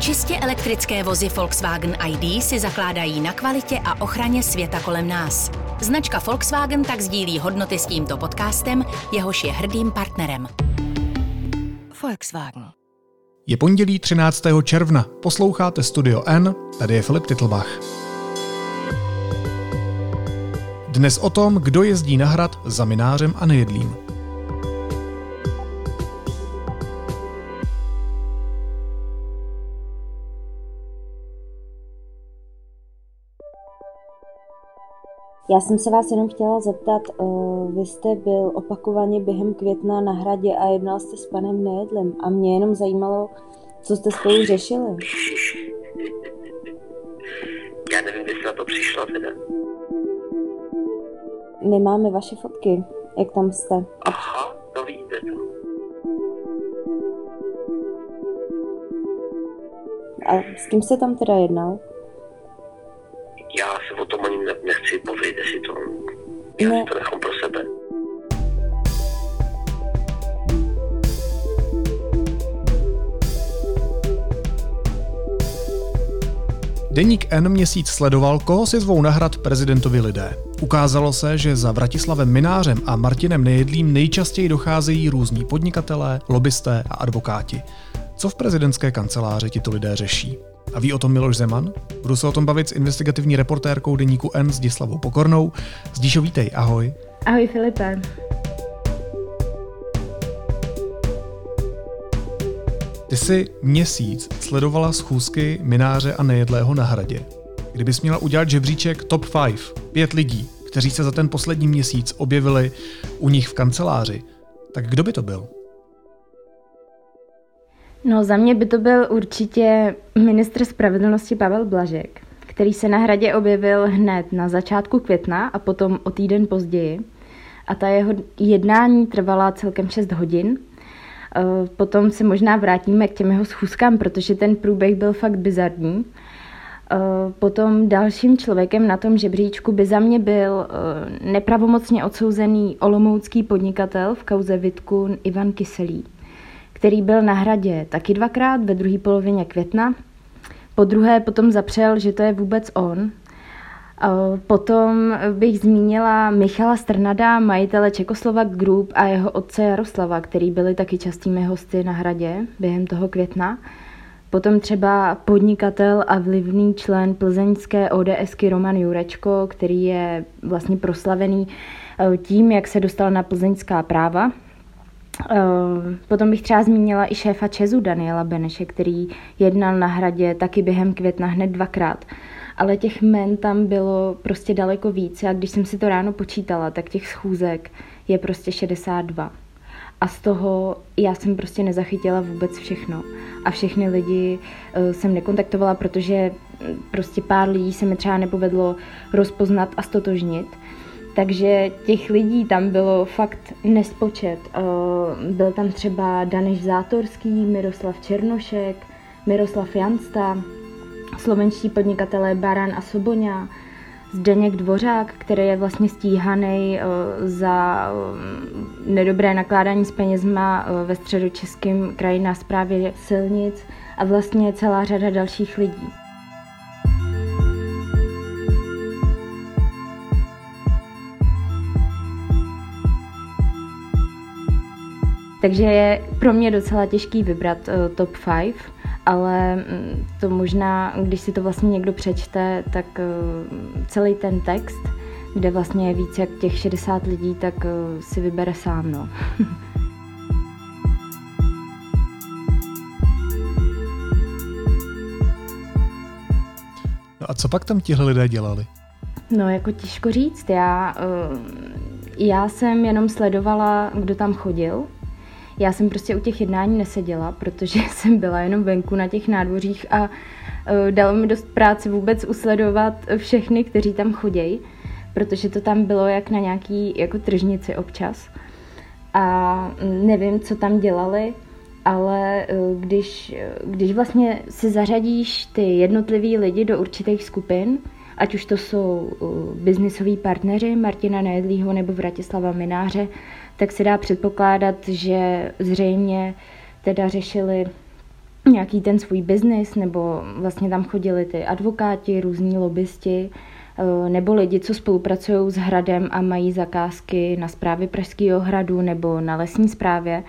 Čistě elektrické vozy Volkswagen ID si zakládají na kvalitě a ochraně světa kolem nás. Značka Volkswagen tak sdílí hodnoty s tímto podcastem, jehož je hrdým partnerem. Volkswagen. Je pondělí 13. června, posloucháte Studio N, tady je Filip Titlbach. Dnes o tom, kdo jezdí na hrad za minářem a nejedlím. Já jsem se vás jenom chtěla zeptat, uh, vy jste byl opakovaně během května na hradě a jednal jste s panem Nejedlem a mě jenom zajímalo, co jste spolu řešili. Já nevím, jestli na to přišla teda. My máme vaše fotky, jak tam jste. Aha, to víte to. A s kým jste tam teda jednal? Já se o tom ani ne- nechci povědět, jestli to... Já Ne. si to nechám pro sebe. Deník N měsíc sledoval, koho si zvou na hrad prezidentovi lidé. Ukázalo se, že za Vratislavem Minářem a Martinem Nejedlým nejčastěji docházejí různí podnikatelé, lobbysté a advokáti. Co v prezidentské kanceláři tito lidé řeší? A ví o tom Miloš Zeman? Budu se o tom bavit s investigativní reportérkou deníku N s Dislavou Pokornou. Zdíšo, vítej, ahoj. Ahoj Filipe. Ty jsi měsíc sledovala schůzky Mináře a Nejedlého na hradě. Kdybys měla udělat žebříček top 5, pět lidí, kteří se za ten poslední měsíc objevili u nich v kanceláři, tak kdo by to byl? No za mě by to byl určitě ministr spravedlnosti Pavel Blažek, který se na hradě objevil hned na začátku května a potom o týden později. A ta jeho jednání trvala celkem 6 hodin. Eh, Potom se možná vrátíme k těm jeho schůzkám, protože ten průběh byl fakt bizarní. Eh, Potom dalším člověkem na tom žebříčku by za mě byl eh, nepravomocně odsouzený olomoucký podnikatel v kauze Vitku Ivan Kyselý který byl na hradě taky dvakrát ve druhé polovině května. Po druhé potom zapřel, že to je vůbec on. Potom bych zmínila Michala Strnada, majitele Čekoslovak Group a jeho otce Jaroslava, který byli taky častými hosty na hradě během toho května. Potom třeba podnikatel a vlivný člen plzeňské ODSky Roman Jurečko, který je vlastně proslavený eh, tím, jak se dostal na plzeňská práva. Eh, Potom bych třeba zmínila i šéfa Česu Daniela Beneše, který jednal na hradě taky během května hned dvakrát. Ale těch men tam bylo prostě daleko víc. A když jsem si to ráno počítala, tak těch schůzek je prostě 62. A z toho já jsem prostě nezachytila vůbec všechno. A všechny lidi eh, jsem nekontaktovala, protože prostě pár lidí se mi třeba nepovedlo rozpoznat a stotožnit. Takže těch lidí tam bylo fakt nespočet. Eh, Byl tam třeba Daniš Zátorský, Miroslav Černošek, Miroslav Jansta, slovenští podnikatelé Baran a Soboňa, Zdeněk Dvořák, který je vlastně stíhaný eh, za eh, nedobré nakládání s penězma ve středočeském kraji na správě silnic a vlastně celá řada dalších lidí. Takže je pro mě docela těžký vybrat uh, top 5, ale mm, to možná, když si to vlastně někdo přečte, tak uh, celý ten text, kde vlastně je více jak těch 60 lidí, tak uh, si vybere sám. No. No a co pak tam tihle lidé dělali? No, jako těžko říct. Já, já jsem jenom sledovala, kdo tam chodil. Já jsem prostě u těch jednání neseděla, protože jsem byla jenom venku na těch nádvořích a uh, dalo mi dost práce vůbec usledovat všechny, kteří tam chodějí, protože to tam bylo jak na nějaký jako tržnici občas. A nevím, co tam dělali, ale eh, když, když vlastně si zařadíš ty jednotlivý lidi do určitých skupin, ať už to jsou uh, biznisoví partneři Martina Nejedlýho nebo Vratislava Mináře, tak se dá předpokládat, že zřejmě teda řešili nějaký ten svůj biznis, nebo vlastně tam chodili ty advokáti, různí lobbysti, eh, nebo lidi, co spolupracují s hradem a mají zakázky na zprávě Pražského hradu nebo na lesní správě.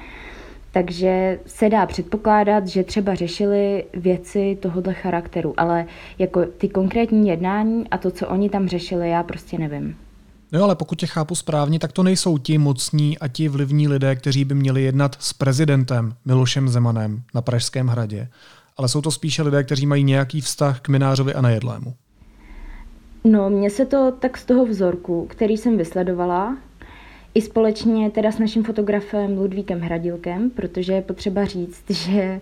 Takže se dá předpokládat, že třeba řešili věci tohohle charakteru, ale jako ty konkrétní jednání a to, co oni tam řešili, já prostě nevím. No ale pokud tě chápu správně, tak to nejsou ti mocní a ti vlivní lidé, kteří by měli jednat s prezidentem Milošem Zemanem na Pražském hradě, ale jsou to spíše lidé, kteří mají nějaký vztah k Minářovi a Nejedlému. No, mně se to tak z toho vzorku, který jsem vysledovala, i společně teda s naším fotografem Ludvíkem Hradilkem, protože je potřeba říct, že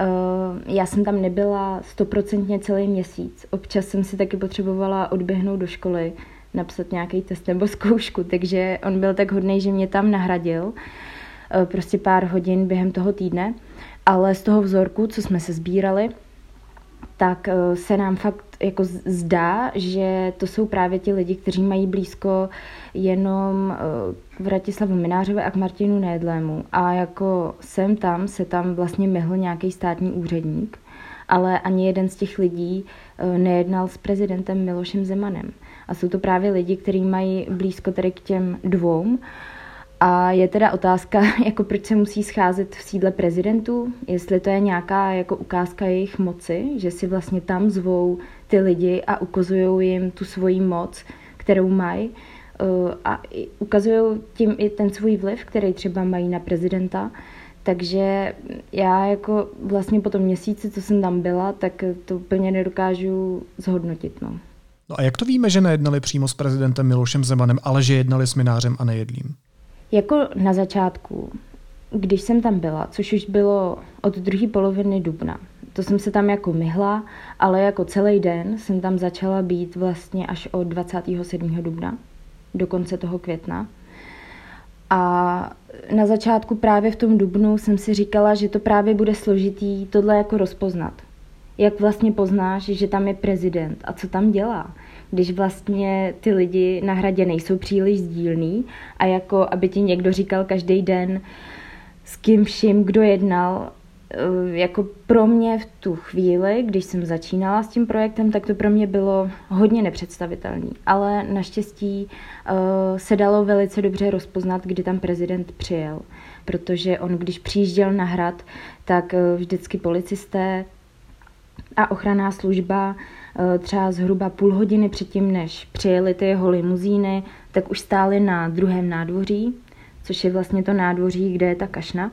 uh, já jsem tam nebyla stoprocentně celý měsíc. Občas jsem si taky potřebovala odběhnout do školy, napsat nějaký test nebo zkoušku, takže on byl tak hodný, že mě tam nahradil uh, prostě pár hodin během toho týdne, ale z toho vzorku, co jsme se sbírali, tak uh, se nám fakt jako zdá, že to jsou právě ti lidi, kteří mají blízko jenom k Vratislavu Minářovi a k Martinu Nédlému. A jako sem tam se tam vlastně myhl nějaký státní úředník, ale ani jeden z těch lidí nejednal s prezidentem Milošem Zemanem. A jsou to právě lidi, kteří mají blízko tedy k těm dvou. A je teda otázka, jako proč se musí scházet v sídle prezidentů, jestli to je nějaká jako ukázka jejich moci, že si vlastně tam zvou ty lidi a ukazují jim tu svoji moc, kterou mají eh, a ukazují tím i ten svůj vliv, který třeba mají na prezidenta. Takže já jako vlastně po tom měsíci, co jsem tam byla, tak to úplně nedokážu zhodnotit. No. No a jak to víme, že nejednali přímo s prezidentem Milošem Zemanem, ale že jednali s Minářem a nejedlím? Jako na začátku, když jsem tam byla, což už bylo od druhé poloviny dubna, to jsem se tam jako myhla, ale jako celý den jsem tam začala být vlastně až od 27. dubna do konce toho května. A na začátku právě v tom dubnu jsem si říkala, že to právě bude složitý tohle jako rozpoznat jak vlastně poznáš, že tam je prezident a co tam dělá, když vlastně ty lidi na hradě nejsou příliš sdílný a jako aby ti někdo říkal každý den, s kým vším, kdo jednal, eh, jako pro mě v tu chvíli, když jsem začínala s tím projektem, tak to pro mě bylo hodně nepředstavitelné. Ale naštěstí uh, se dalo velice dobře rozpoznat, kdy tam prezident přijel. Protože on, když přijížděl na hrad, tak uh, vždycky policisté a ochranná služba eh, třeba zhruba půl hodiny předtím, než přijeli ty jeho limuzíny, tak už stáli na druhém nádvoří, což je vlastně to nádvoří, kde je ta kašna.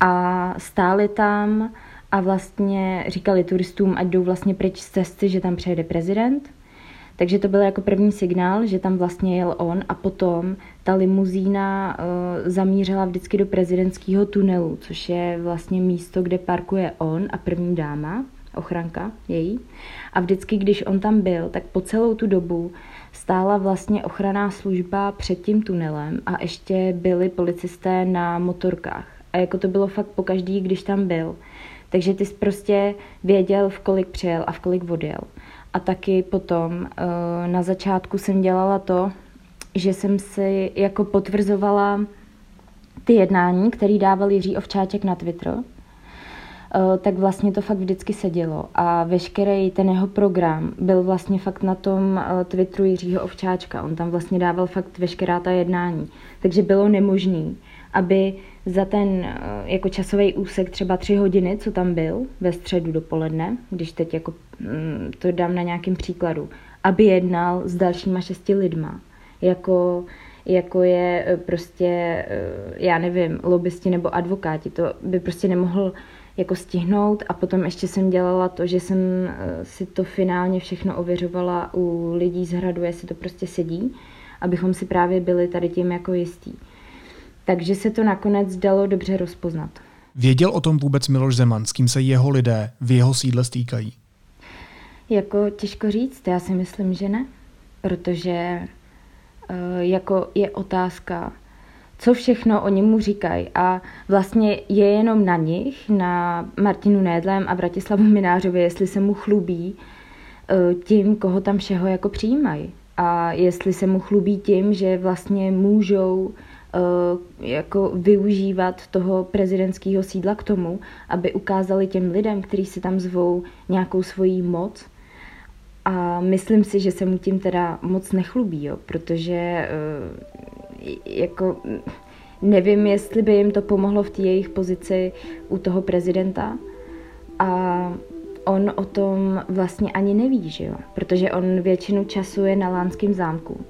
A stáli tam a vlastně říkali turistům, ať jdou vlastně pryč z cesty, že tam přejede prezident. Takže to byl jako první signál, že tam vlastně jel on a potom ta limuzína uh, zamířila vždycky do prezidentského tunelu, což je vlastně místo, kde parkuje on a první dáma ochranka její. A vždycky, když on tam byl, tak po celou tu dobu stála vlastně ochranná služba před tím tunelem a ještě byli policisté na motorkách. A jako to bylo fakt po každý, když tam byl. Takže ty jsi prostě věděl, v kolik přijel a v kolik odjel. A taky potom eh, na začátku jsem dělala to, že jsem si jako potvrzovala ty jednání, který dával Jiří Ovčáček na Twitter, tak vlastně to fakt vždycky sedělo a veškerý ten jeho program byl vlastně fakt na tom eh, Twitteru Jiřího Ovčáčka. On tam vlastně dával fakt veškerá ta jednání. Takže bylo nemožné, aby za ten eh, jako časový úsek třeba tři hodiny, co tam byl ve středu dopoledne, když teď jako mm, to dám na nějakým příkladu, aby jednal s dalšíma šesti lidma. Jako jako je prostě, já nevím, lobbysti nebo advokáti. To by prostě nemohl jako stihnout a potom ještě jsem dělala to, že jsem eh, si to finálně všechno ověřovala u lidí z hradu, jestli to prostě sedí, abychom si právě byli tady tím jako jistí. Takže se to nakonec dalo dobře rozpoznat. Věděl o tom vůbec Miloš Zeman, s kým se jeho lidé v jeho sídle stýkají? Jako těžko říct, já si myslím, že ne, protože uh, jako je otázka, co všechno oni mu říkají. A vlastně je jenom na nich, na Martinu Nédlem a Vratislavu Minářovi, jestli se mu chlubí eh, tím, koho tam všeho jako přijímají. A jestli se mu chlubí tím, že vlastně můžou jako využívat toho prezidentského sídla k tomu, aby ukázali těm lidem, kteří si tam zvou nějakou svoji moc. A myslím si, že se mu tím teda moc nechlubí, jo, protože eh, jako nevím, jestli by jim to pomohlo v té jejich pozici u toho prezidenta. A on o tom vlastně ani neví, že jo? protože on většinu času je na Lánském zámku.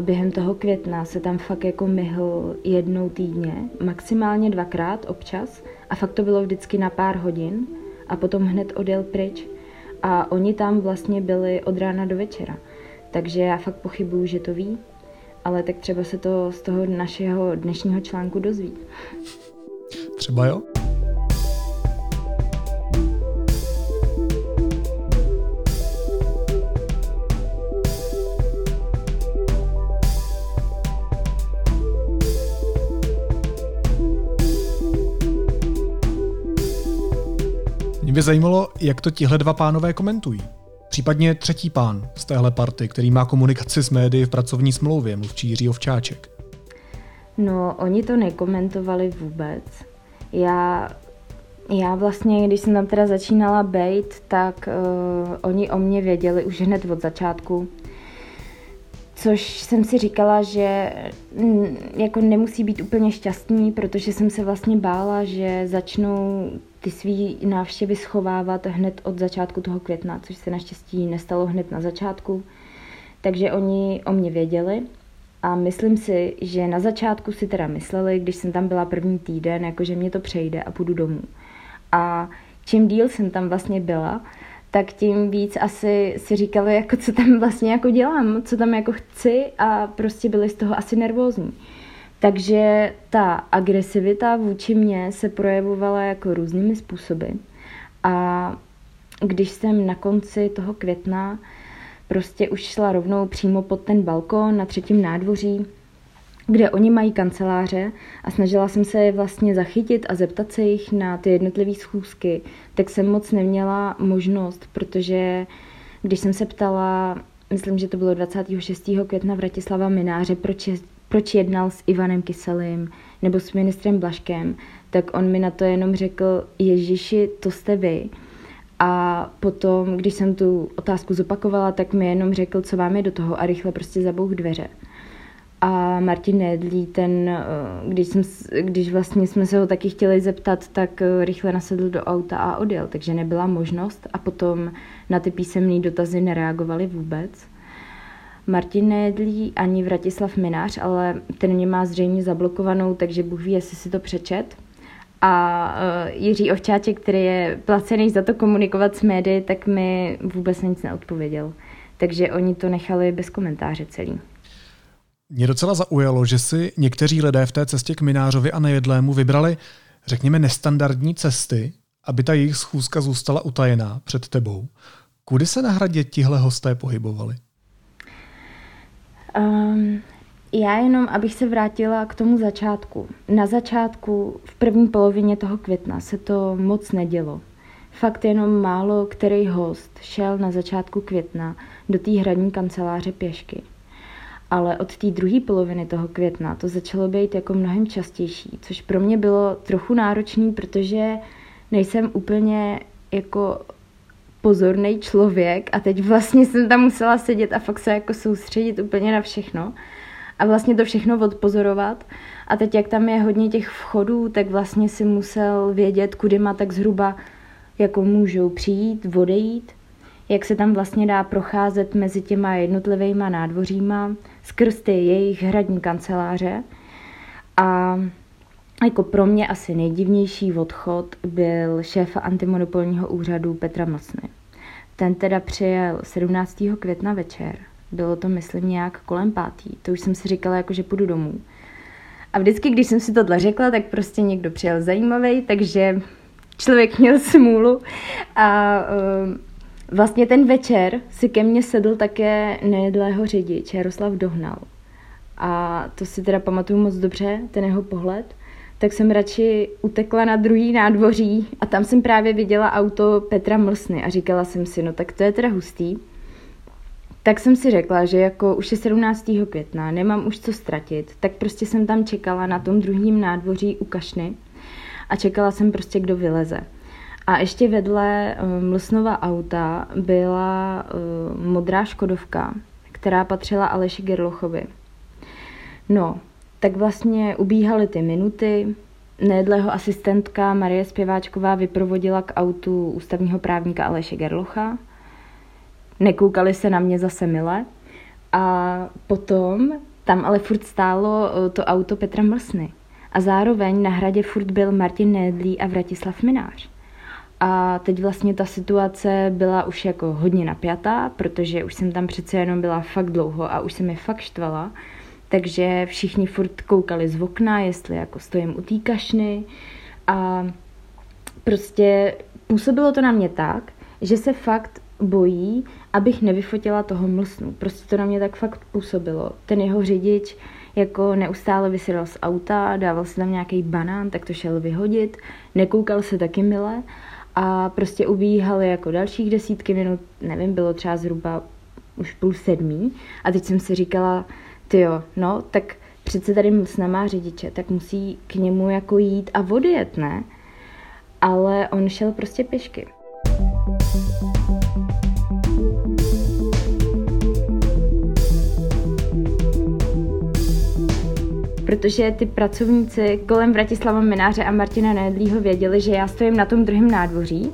Během toho května se tam fakt jako myhl jednou týdně, maximálně dvakrát občas a fakt to bylo vždycky na pár hodin a potom hned odjel pryč. A oni tam vlastně byli od rána do večera. Takže já fakt pochybuju, že to ví, ale tak třeba se to z toho našeho dnešního článku dozví. Třeba jo. by zajímalo, jak to tihle dva pánové komentují. Případně třetí pán z téhle party, který má komunikaci s médií v pracovní smlouvě, mluvčí Jiří Ovčáček. No, oni to nekomentovali vůbec. Já, já vlastně, když jsem tam teda začínala bejt, tak uh, oni o mě věděli už hned od začátku. Což jsem si říkala, že mm, jako nemusí být úplně šťastný, protože jsem se vlastně bála, že začnou ty svý návštěvy schovávat hned od začátku toho května, což se naštěstí nestalo hned na začátku. Takže oni o mě věděli a myslím si, že na začátku si teda mysleli, když jsem tam byla první týden, jako že mě to přejde a půjdu domů. A čím díl jsem tam vlastně byla, tak tím víc asi si říkali, jako co tam vlastně jako dělám, co tam jako chci a prostě byli z toho asi nervózní. Takže ta agresivita vůči mně se projevovala jako různými způsoby. A když jsem na konci toho května prostě už šla rovnou přímo pod ten balkon na třetím nádvoří, kde oni mají kanceláře a snažila jsem se je vlastně zachytit a zeptat se jich na ty jednotlivé schůzky, tak jsem moc neměla možnost, protože když jsem se ptala, myslím, že to bylo 26. května Vratislava Mináře, proč, je, proč jednal s Ivanem Kyselým nebo s ministrem Blaškem, tak on mi na to jenom řekl, Ježiši, to jste vy. A potom, když jsem tu otázku zopakovala, tak mi jenom řekl, co vám je do toho a rychle prostě zabouch dveře. A Martin Nedlí, ten, eh, když, jsem, když vlastně jsme se ho taky chtěli zeptat, tak eh, rychle nasedl do auta a odjel, takže nebyla možnost a potom na ty písemné dotazy nereagovali vůbec. Martin Nedlí ani Vratislav Minář, ale ten mě má zřejmě zablokovanou, takže Bůh ví, jestli si to přečet. A uh, Jiří Ovčáček, který je placený za to komunikovat s médií, tak mi vůbec nic neodpověděl. Takže oni to nechali bez komentáře celý. Mě docela zaujalo, že si někteří lidé v té cestě k Minářovi a Nejedlému vybrali, řekněme, nestandardní cesty, aby ta jejich schůzka zůstala utajená před tebou. Kudy se na hradě tihle hosté pohybovali? Um, já jenom, abych se vrátila k tomu začátku. Na začátku, v první polovině toho května, se to moc nedělo. Fakt jenom málo který host šel na začátku května do té hradní kanceláře pěšky ale od té druhé poloviny toho května to začalo být jako mnohem častější, což pro mě bylo trochu náročný, protože nejsem úplně jako pozorný člověk a teď vlastně jsem tam musela sedět a fakt se jako soustředit úplně na všechno a vlastně to všechno odpozorovat. A teď, jak tam je hodně těch vchodů, tak vlastně si musel vědět, kudy má tak zhruba jako můžou přijít, odejít, jak se tam vlastně dá procházet mezi těma jednotlivými nádvoříma, skrz ty jejich hradní kanceláře. A jako pro mě asi nejdivnější odchod byl šéfa antimonopolního úřadu Petra Mosny. Ten teda přijel 17. května večer. Bylo to, myslím, nějak kolem pátý. To už jsem si říkala, jako, že půjdu domů. A vždycky, když jsem si tohle řekla, tak prostě někdo přijel zajímavý, takže člověk měl smůlu. A uh, Vlastně ten večer si ke mně sedl také nejedlého řidič Jaroslav Dohnal. A to si teda pamatuju moc dobře, ten jeho pohled. Tak jsem radši utekla na druhý nádvoří a tam jsem právě viděla auto Petra Mlsny a říkala jsem si, no tak to je teda hustý. tak jsem si řekla, že jako už je 17. května, nemám už co ztratit, tak prostě jsem tam čekala na tom druhém nádvoří u Kašny a čekala jsem prostě, kdo vyleze. A ještě vedle uh, Mlsnova auta byla uh, modrá Škodovka, která patřila Aleši Gerlochovi. No, tak vlastně ubíhaly ty minuty, Nedleho asistentka Marie Zpěváčková vyprovodila k autu ústavního právníka Aleše Gerlocha. Nekoukali se na mě zase mile. A potom tam ale furt stálo eh, to auto Petra Mlsny. A zároveň na hradě furt byl Martin Nédlý a Vratislav Minář. A teď vlastně ta situace byla už jako hodně napjatá, protože už jsem tam přece jenom byla fakt dlouho a už jsem je fakt štvala. Takže všichni furt koukali z okna, jestli jako stojím u té kašny a prostě působilo to na mě tak, že se fakt bojí, abych nevyfotila toho mlsnu. Prostě to na mě tak fakt působilo. Ten jeho řidič jako neustále vysedal z auta, dával si tam nějaký banán, tak to šel vyhodit, nekoukal se taky mile a prostě ubíhali jako dalších desítky minut, nevím, bylo třeba zhruba už půl sedmí a teď jsem si říkala, ty jo, no, tak přece tady mlsna má řidiče, tak musí k němu jako jít a odjet, ne? Ale on šel prostě pěšky. protože ty pracovníci kolem Vratislava Mináře a Martina Nedlího věděli, že já stojím na tom druhém nádvoří,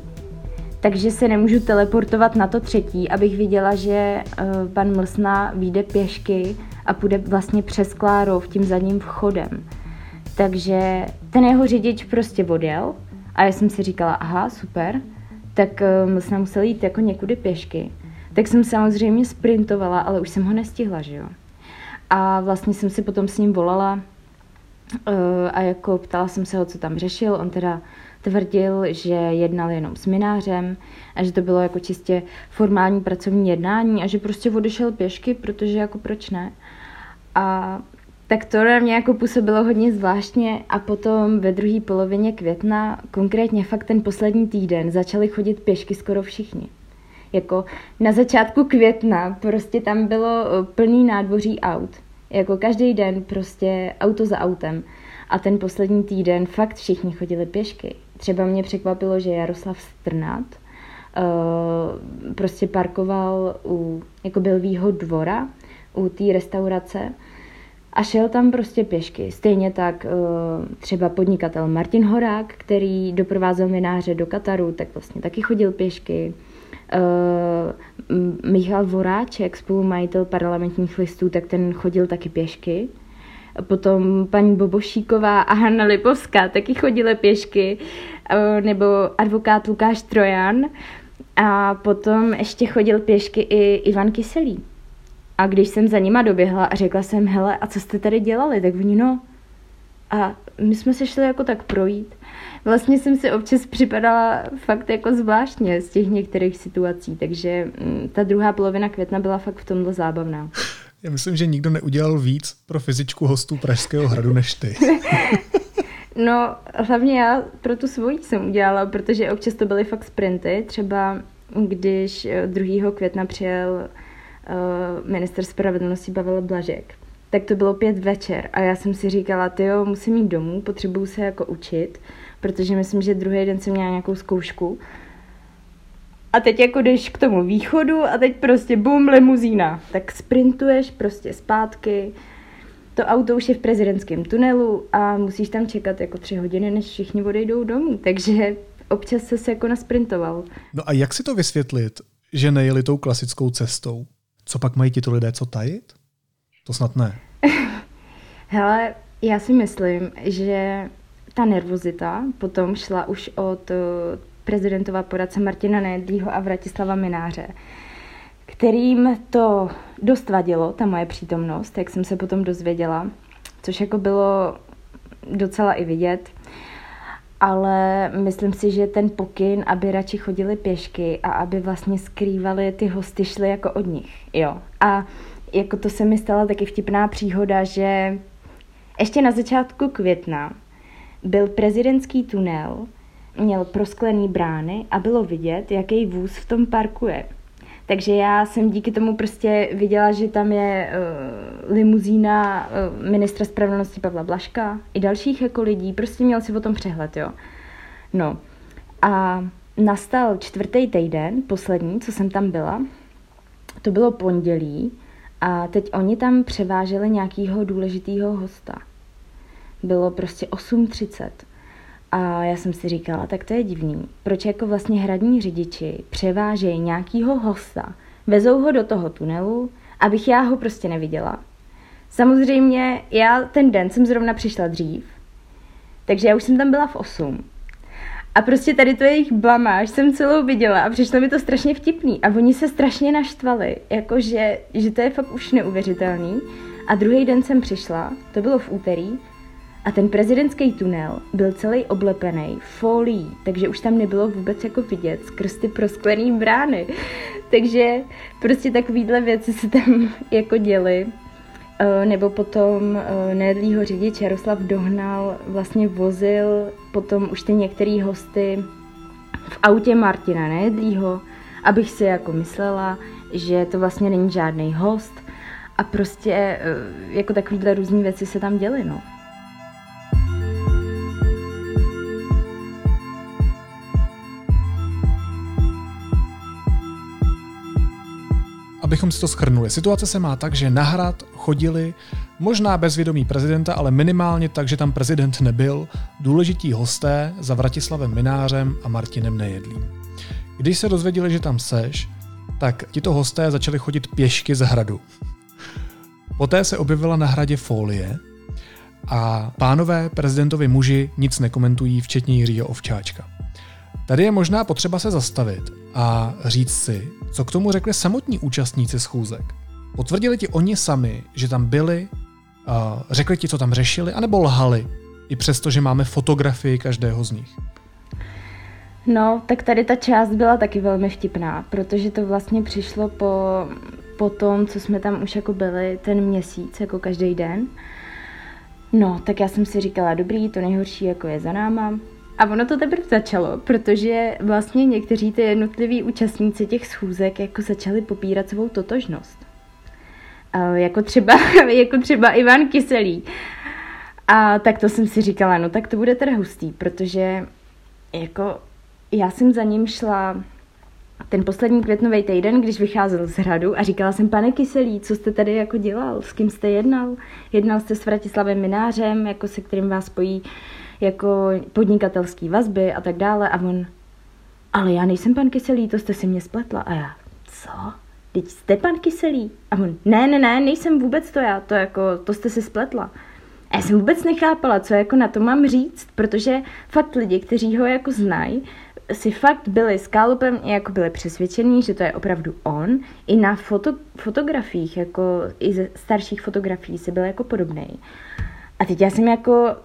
takže se nemůžu teleportovat na to třetí, abych viděla, že uh, pan Mlsna vyjde pěšky a půjde vlastně přes Klárov tím zadním vchodem. Takže ten jeho řidič prostě odjel a já jsem si říkala, aha, super, tak uh, Mlsna musel jít jako někudy pěšky. Tak jsem samozřejmě sprintovala, ale už jsem ho nestihla, že jo. A vlastně jsem si potom s ním volala uh, a jako ptala jsem se ho, co tam řešil. On teda tvrdil, že jednal jenom s minářem a že to bylo jako čistě formální pracovní jednání a že prostě odešel pěšky, protože jako proč ne. A tak to na mě jako působilo hodně zvláštně a potom ve druhé polovině května, konkrétně fakt ten poslední týden, začali chodit pěšky skoro všichni. Jako na začátku května prostě tam bylo eh, plný nádvoří aut. Jako každý den prostě auto za autem. A ten poslední týden fakt všichni chodili pěšky. Třeba mě překvapilo, že Jaroslav Strnat uh, prostě parkoval u jako Bilvího dvora, u té restaurace a šel tam prostě pěšky. Stejně tak uh, třeba podnikatel Martin Horák, který doprovázel mináře do Kataru, tak vlastně taky chodil pěšky. Uh, Michal Voráček, spolumajitel parlamentních listů, tak ten chodil taky pěšky. Potom paní Bobošíková a Hanna Lipovská taky chodily pěšky, uh, nebo advokát Lukáš Trojan. A potom ještě chodil pěšky i Ivan Kyselý. A když jsem za nima doběhla a řekla jsem, hele, a co jste tady dělali? Tak oni, no. A my jsme se šli jako tak projít vlastně jsem si občas připadala fakt jako zvláštně z těch některých situací, takže mm, ta druhá polovina května byla fakt v tomhle zábavná. Já myslím, že nikdo neudělal víc pro fyzičku hostů Pražského hradu než ty. no, hlavně já pro tu svoji jsem udělala, protože občas to byly fakt sprinty. Třeba když 2. Eh, května přijel uh, minister spravedlnosti Pavel Blažek, tak to bylo pět večer a já jsem si říkala, ty jo, musím jít domů, potřebuju se jako učit protože myslím, že druhý den jsem měla nějakou zkoušku. A teď jako jdeš k tomu východu a teď prostě bum, limuzína. Tak sprintuješ prostě zpátky, to auto už je v prezidentském tunelu a musíš tam čekat jako tři hodiny, než všichni odejdou domů. Takže občas se jako nasprintoval. No a jak si to vysvětlit, že nejeli tou klasickou cestou? Co pak mají tito lidé co tajit? To snad ne. Hele, já si myslím, že ta nervozita potom šla už od eh, prezidentova poradce Martina Nedlího a Vratislava Mináře, kterým to dost vadilo, ta moje přítomnost, jak jsem se potom dozvěděla, což jako bylo docela i vidět. Ale myslím si, že ten pokyn, aby radši chodili pěšky a aby vlastně skrývali ty hosty, šly jako od nich. Jo. A jako to se mi stala taky vtipná příhoda, že ještě na začátku května byl prezidentský tunel, měl prosklený brány a bylo vidět, jaký vůz v tom parkuje. Takže já jsem díky tomu prostě viděla, že tam je uh, limuzína uh, ministra spravedlnosti Pavla Blaška i dalších jako lidí. Prostě měl si o tom přehled, jo. No a nastal čtvrtý týden, poslední, co jsem tam byla. To bylo pondělí a teď oni tam převáželi nějakého důležitého hosta. Bylo prostě 8.30. A já jsem si říkala, tak to je divný. Proč jako vlastně hradní řidiči převážejí nějakýho hosta, vezou ho do toho tunelu, abych já ho prostě neviděla. Samozřejmě já ten den jsem zrovna přišla dřív, takže já už jsem tam byla v 8. A prostě tady to jejich blamáž jsem celou viděla a přišlo mi to strašně vtipný. A oni se strašně naštvali, jakože, že to je fakt už neuvěřitelný. A druhý den jsem přišla, to bylo v úterý, a ten prezidentský tunel byl celý oblepený folií, takže už tam nebylo vůbec jako vidět skrz ty prosklený brány. takže prostě takovýhle věci se tam jako děly. Eh, nebo potom eh, nejedlýho řidič Jaroslav Dohnal vlastně vozil potom už ty některý hosty v autě Martina Nejedlýho, abych si jako myslela, že to vlastně není žádný host a prostě eh, jako takovýhle různé věci se tam děly, no. Abychom si to schrnuli. Situace se má tak, že na hrad chodili možná bez vědomí prezidenta, ale minimálně tak, že tam prezident nebyl, důležití hosté za Vratislavem Minářem a Martinem Nejedlým. Když se dozvěděli, že tam seš, tak tito hosté začali chodit pěšky z hradu. Poté se objevila na hradě folie a pánové prezidentovi muži nic nekomentují, včetně Jiřího Ovčáčka. Tady je možná potřeba se zastavit a říct si, co k tomu řekli samotní účastníci schůzek. Potvrdili ti oni sami, že tam byli, řekli ti, co tam řešili, anebo lhali, i přesto, že máme fotografii každého z nich? No, tak tady ta část byla taky velmi vtipná, protože to vlastně přišlo po, po tom, co jsme tam už jako byli ten měsíc, jako každý den. No, tak já jsem si říkala, dobrý, to nejhorší jako je za náma, a ono to teprve začalo, protože vlastně někteří ty jednotliví účastníci těch schůzek jako začali popírat svou totožnost. Uh, jako, třeba, jako třeba Ivan Kyselý. A tak to jsem si říkala, no tak to bude teda hustý, protože jako já jsem za ním šla ten poslední květnový týden, když vycházel z hradu a říkala jsem, pane Kyselý, co jste tady jako dělal, s kým jste jednal? Jednal jste s Vratislavem Minářem, jako se kterým vás spojí jako podnikatelský vazby a tak dále a on, ale já nejsem pan Kyselý, to jste si mě spletla a já, co? Teď jste pan Kyselý? A on, ne, ne, ne, nejsem vůbec to já, to jako, to jste si spletla. A já jsem vůbec nechápala, co jako na to mám říct, protože fakt lidi, kteří ho jako znají, si fakt byli s Kálupem jako byli přesvědčení, že to je opravdu on. I na foto, fotografiích, jako i ze starších fotografií si byl jako podobný. A teď já jsem jako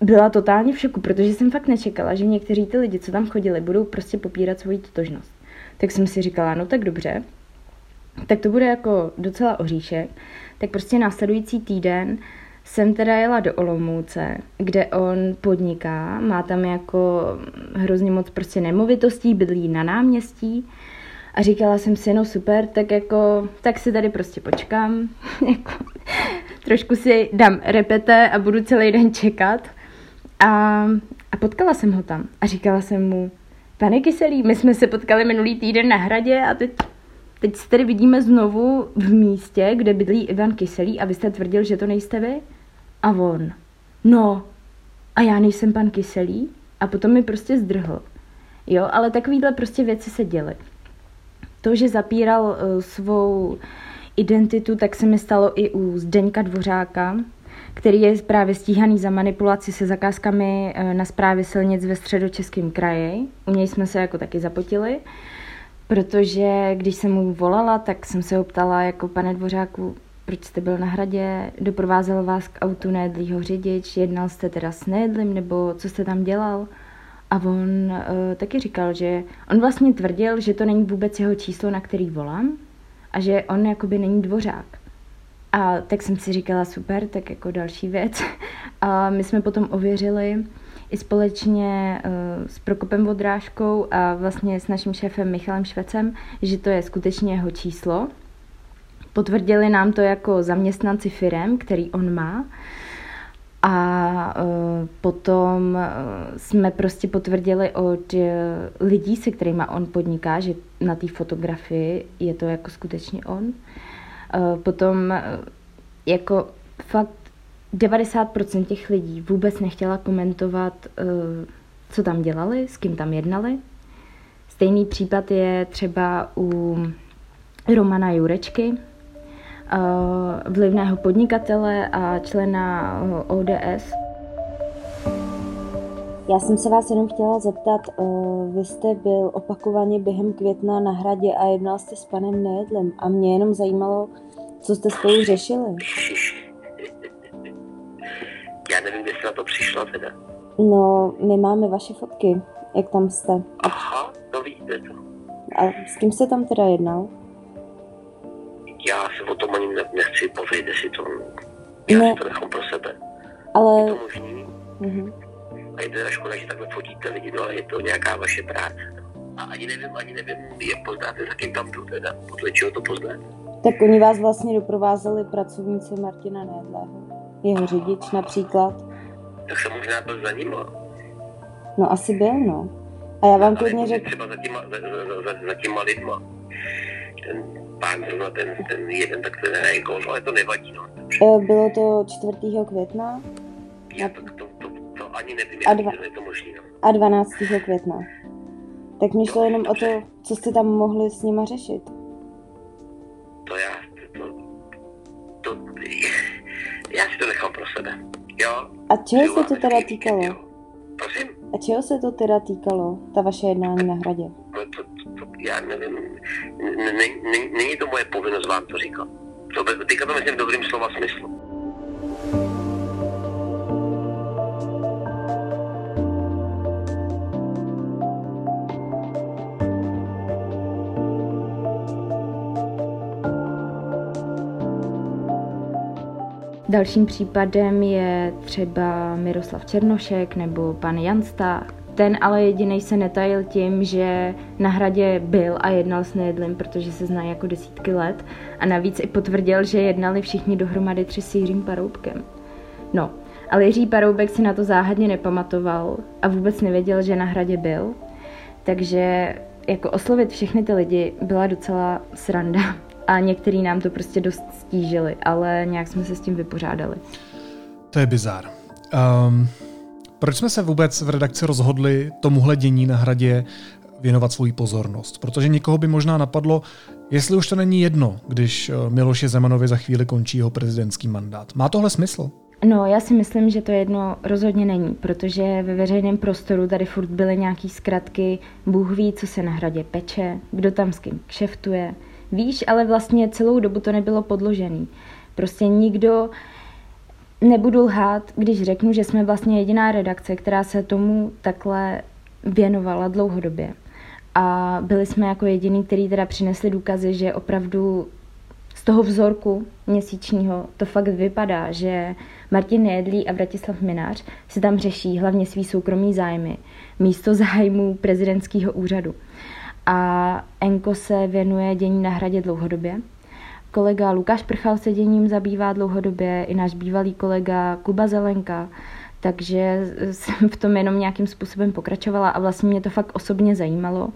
byla totálně v šoku, protože jsem fakt nečekala, že někteří ty lidi, co tam chodili, budou prostě popírat svoji totožnost. Tak jsem si říkala, no tak dobře, tak to bude jako docela oříšek. Tak prostě následující týden jsem teda jela do Olomouce, kde on podniká, má tam jako hrozně moc prostě nemovitostí, bydlí na náměstí a říkala jsem si, no super, tak jako, tak si tady prostě počkám, jako, trošku si dám repete a budu celý den čekat a, a potkala jsem ho tam a říkala jsem mu, pane Kyselý, my jsme se potkali minulý týden na hradě a teď, teď se tady vidíme znovu v místě, kde bydlí Ivan Kyselý a vy jste tvrdil, že to nejste vy? A on, no, a já nejsem pan Kyselý? A potom mi prostě zdrhl. Jo, ale takovýhle prostě věci se děly. To, že zapíral uh, svou identitu, tak se mi stalo i u Zdeňka Dvořáka, který je právě stíhaný za manipulaci se zakázkami eh, na správě silnic ve středočeském kraji. U něj jsme se jako taky zapotili, protože když jsem mu volala, tak jsem se ho ptala jako pane Dvořáku, proč jste byl na hradě, doprovázel vás k autu nejedlýho řidič, jednal jste teda s nejedlým, nebo co jste tam dělal? A on uh, taky říkal, že on vlastně tvrdil, že to není vůbec jeho číslo, na který volám a že on jakoby není dvořák. A tak jsem si říkala, super, tak jako další věc. A my jsme potom ověřili, i společně uh, s Prokopem Vodrážkou a vlastně s naším šéfem Michalem Švecem, že to je skutečně jeho číslo. Potvrdili nám to jako zaměstnanci firem, který on má. A uh, potom uh, jsme prostě potvrdili od lidí, se kterými on podniká, že na té fotografii je to jako skutečně on. Uh, potom uh, jako fakt 90% těch lidí vůbec nechtěla komentovat, uh, co tam dělali, s kým tam jednali. Stejný případ je třeba u Romana Jurečky, vlivného podnikatele a člena ODS. Já jsem se vás jenom chtěla zeptat, vy jste byl opakovaně během května na hradě a jednal jste s panem Nejedlem a mě jenom zajímalo, co jste spolu řešili. Já nevím, kde na to přišla teda. No, my máme vaše fotky, jak tam jste. Aha, to víte to. A s kým jste tam teda jednal? Já se o tom ani nechci povědět, jestli to... Já ne. si to nechám pro sebe. Ale... Je to možný. Mm-hmm. A je teda škoda, že takhle fotíte lidi, no ale je to nějaká vaše práce. A ani nevím, ani nevím, jak poznáte, za kým tam jdu teda, podle čeho to poznáte. Tak oni vás vlastně doprovázeli pracovníci Martina Nedlého. Jeho řidič například. Tak jsem možná byl za ním. No asi byl, no. A já vám klidně řeknu... Třeba za těma, za, za, za, za těma lidma. Ten pán zrovna ten, ten jeden, tak ten hraje golf, ale to nevadí, no. E, bylo to 4. května? Já to, ani nevím, a dva... je to možný, no. A 12. května. Tak mi šlo jenom dobře. o to, co jste tam mohli s nima řešit. To já, to, to, já si to nechám pro sebe, jo? A čeho se to teda týkalo? Prosím? A čeho se to teda týkalo, ta vaše jednání na hradě? To, to, to já nevím, není to moje povinnost vám to říkat. To, teďka to myslím v dobrým slova smyslu. Dalším případem je třeba Miroslav Černošek nebo pan Jansta. Ten ale jediný se netajil tím, že na hradě byl a jednal s Nejedlým, protože se zná jako desítky let. A navíc i potvrdil, že jednali všichni dohromady tři s Jiřím Paroubkem. No, ale Jiří Paroubek si na to záhadně nepamatoval a vůbec nevěděl, že na hradě byl. Takže jako oslovit všechny ty lidi byla docela sranda a některý nám to prostě dost stížili, ale nějak jsme se s tím vypořádali. To je bizár. Um, proč jsme se vůbec v redakci rozhodli tomuhle dění na hradě věnovat svou pozornost? Protože někoho by možná napadlo, jestli už to není jedno, když eh, Miloše Zemanovi za chvíli končí jeho prezidentský mandát. Má tohle smysl? No, já si myslím, že to jedno rozhodně není, protože ve veřejném prostoru tady furt byly nějaký zkratky, Bůh ví, co se na hradě peče, kdo tam s kým kšeftuje, Víš, ale vlastně celou dobu to nebylo podložený. Prostě nikdo, nebudu lhát, když řeknu, že jsme vlastně jediná redakce, která se tomu takhle věnovala dlouhodobě. A byli jsme jako jediný, který teda přinesli důkazy, že opravdu z toho vzorku měsíčního to fakt vypadá, že Martin Nejedlí a Vratislav Minář si tam řeší hlavně svý soukromý zájmy místo zájmů prezidentského úřadu a Enko se věnuje dění na hradě dlouhodobě. Kolega Lukáš Prchal se děním zabývá dlouhodobě, i náš bývalý kolega Kuba Zelenka, takže jsem v tom jenom nějakým způsobem pokračovala a vlastně mě to fakt osobně zajímalo,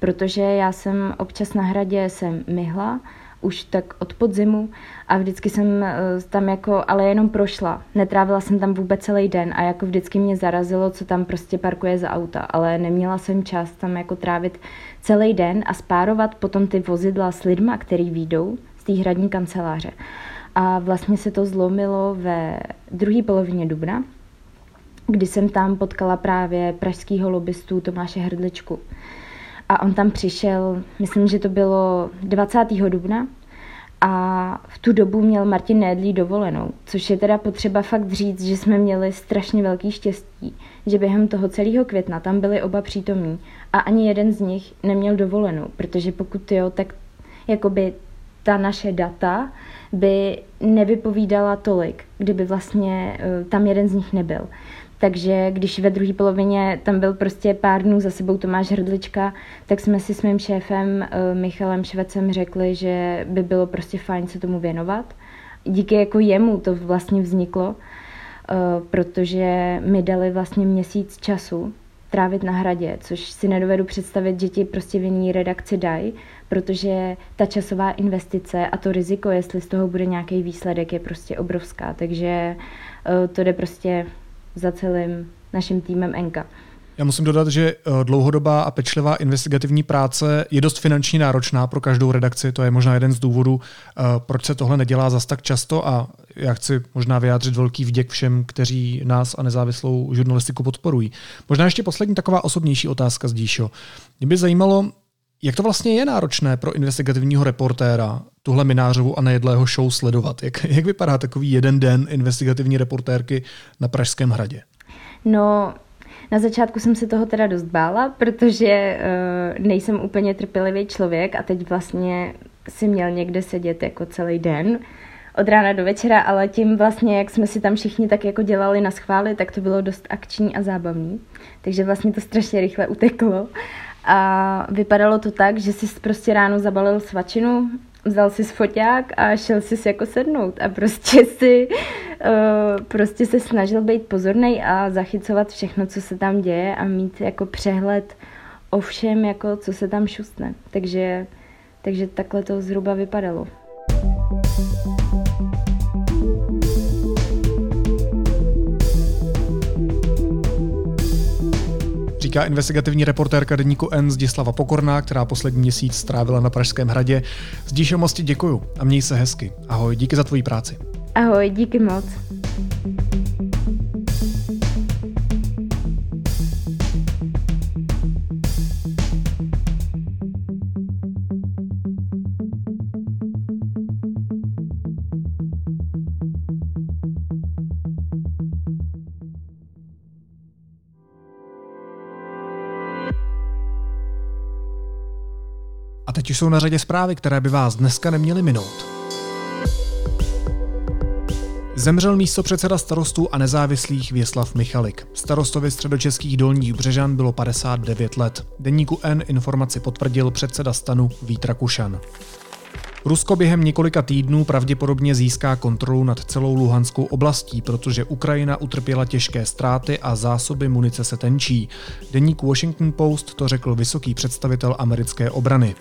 protože já jsem občas na hradě jsem myhla, už tak od podzimu a vždycky jsem eh, tam jako, ale jenom prošla. Netrávila jsem tam vůbec celý den a jako vždycky mě zarazilo, co tam prostě parkuje za auta, ale neměla jsem čas tam jako trávit celý den a spárovat potom ty vozidla s lidma, který výjdou z té hradní kanceláře. A vlastně se to zlomilo ve druhé polovině dubna, kdy jsem tam potkala právě pražského lobbystu Tomáše Hrdličku. A on tam přišel, myslím, že to bylo 20. dubna, a v tu dobu měl Martin Nédlí dovolenou, což je teda potřeba fakt říct, že jsme měli strašně velký štěstí, že během toho celého května tam byli oba přítomní a ani jeden z nich neměl dovolenou, protože pokud jo, tak jakoby ta naše data by nevypovídala tolik, kdyby vlastně eh, tam jeden z nich nebyl. Takže když ve druhé polovině tam byl prostě pár dnů za sebou Tomáš Hrdlička, tak jsme si s mým šéfem eh, Michalem Švecem řekli, že by bylo prostě fajn se tomu věnovat. Díky jako jemu to vlastně vzniklo, eh, protože mi dali vlastně měsíc času trávit na hradě, což si nedovedu představit, že ti prostě v jiný redakci dají, protože ta časová investice a to riziko, jestli z toho bude nějaký výsledek, je prostě obrovská. Takže eh, to jde prostě za celým naším týmem Enka. Já musím dodat, že eh, dlouhodobá a pečlivá investigativní práce je dost finančně náročná pro každou redakci. To je možná jeden z důvodů, eh, proč se tohle nedělá zas tak často a já chci možná vyjádřit velký vděk všem, kteří nás a nezávislou žurnalistiku podporují. Možná ještě poslední taková osobnější otázka z Díšo. Mě by zajímalo, jak to vlastně je náročné pro investigativního reportéra tuhle Minářovu a nejedlého show sledovat? Jak, jak vypadá takový jeden den investigativní reportérky na Pražském hradě? No, na začátku jsem se toho teda dost bála, protože uh, nejsem úplně trpělivý člověk a teď vlastně si měl někde sedět jako celý den od rána do večera, ale tím vlastně, jak jsme si tam všichni tak jako dělali na schvály, tak to bylo dost akční a zábavný. Takže vlastně to strašně rychle uteklo. A vypadalo to tak, že si prostě ráno zabalil svačinu, vzal si foťák a šel si jako sednout a prostě si uh, prostě se snažil být pozorný a zachycovat všechno, co se tam děje a mít jako přehled o všem, jako co se tam šustne. Takže, takže takhle to zhruba vypadalo. Říká investigativní reportérka deníku N Zdislava Pokorná, která poslední měsíc strávila na Pražském hradě. Zdíše mosti děkuju a měj se hezky. Ahoj, díky za tvoji práci. Ahoj, díky moc. Jsou na řadě zprávy, které by vás dneska neměly minout. Zemřel místo předseda starostů a nezávislých Věslav Michalik. Starostovi středočeských dolních Břežan bylo 59 let. Deníku N informaci potvrdil předseda stanu Vítra Kušan. Rusko během několika týdnů pravděpodobně získá kontrolu nad celou Luhanskou oblastí, protože Ukrajina utrpěla těžké ztráty a zásoby munice se tenčí. Deník Washington Post to řekl vysoký představitel americké obrany.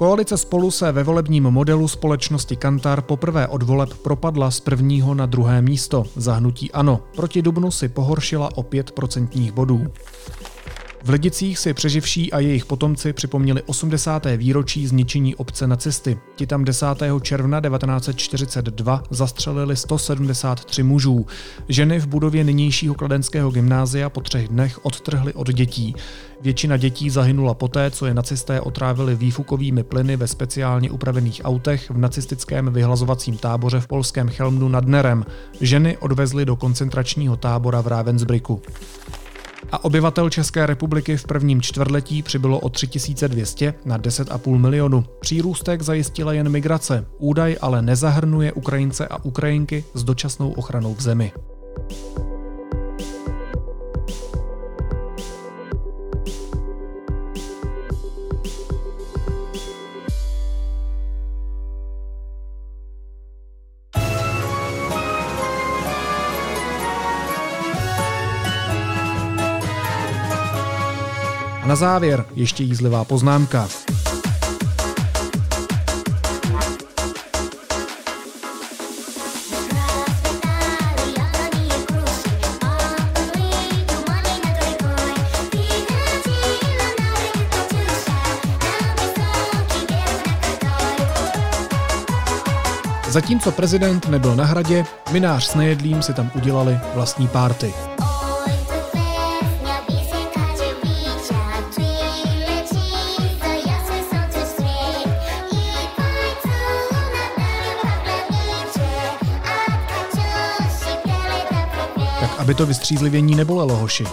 Koalice spolu se ve volebním modelu společnosti Kantar poprvé od voleb propadla z prvního na druhé místo. Zahnutí ano. Proti Dubnu si pohoršila o 5 procentních bodů. V Lidicích si přeživší a jejich potomci připomněli 80. výročí zničení obce nacisty. Ti tam 10. června 1942 zastřelili 173 mužů. Ženy v budově nynějšího kladenského gymnázia po třech dnech odtrhly od dětí. Většina dětí zahynula poté, co je nacisté otrávili výfukovými plyny ve speciálně upravených autech v nacistickém vyhlazovacím táboře v polském Chelmnu nad Nerem. Ženy odvezly do koncentračního tábora v Ravensbrücku a obyvatel České republiky v prvním čtvrtletí přibylo o 3200 na 10,5 milionu. Přírůstek zajistila jen migrace, údaj ale nezahrnuje Ukrajince a Ukrajinky s dočasnou ochranou v zemi. Na závěr ještě jízlivá poznámka. Zatímco prezident nebyl na hradě, minář s nejedlým si tam udělali vlastní párty. Aby to vystřízlivění nebolelo hoši.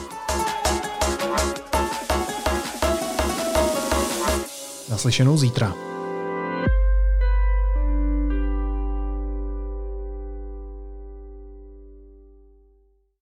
Naslyšenou zítra.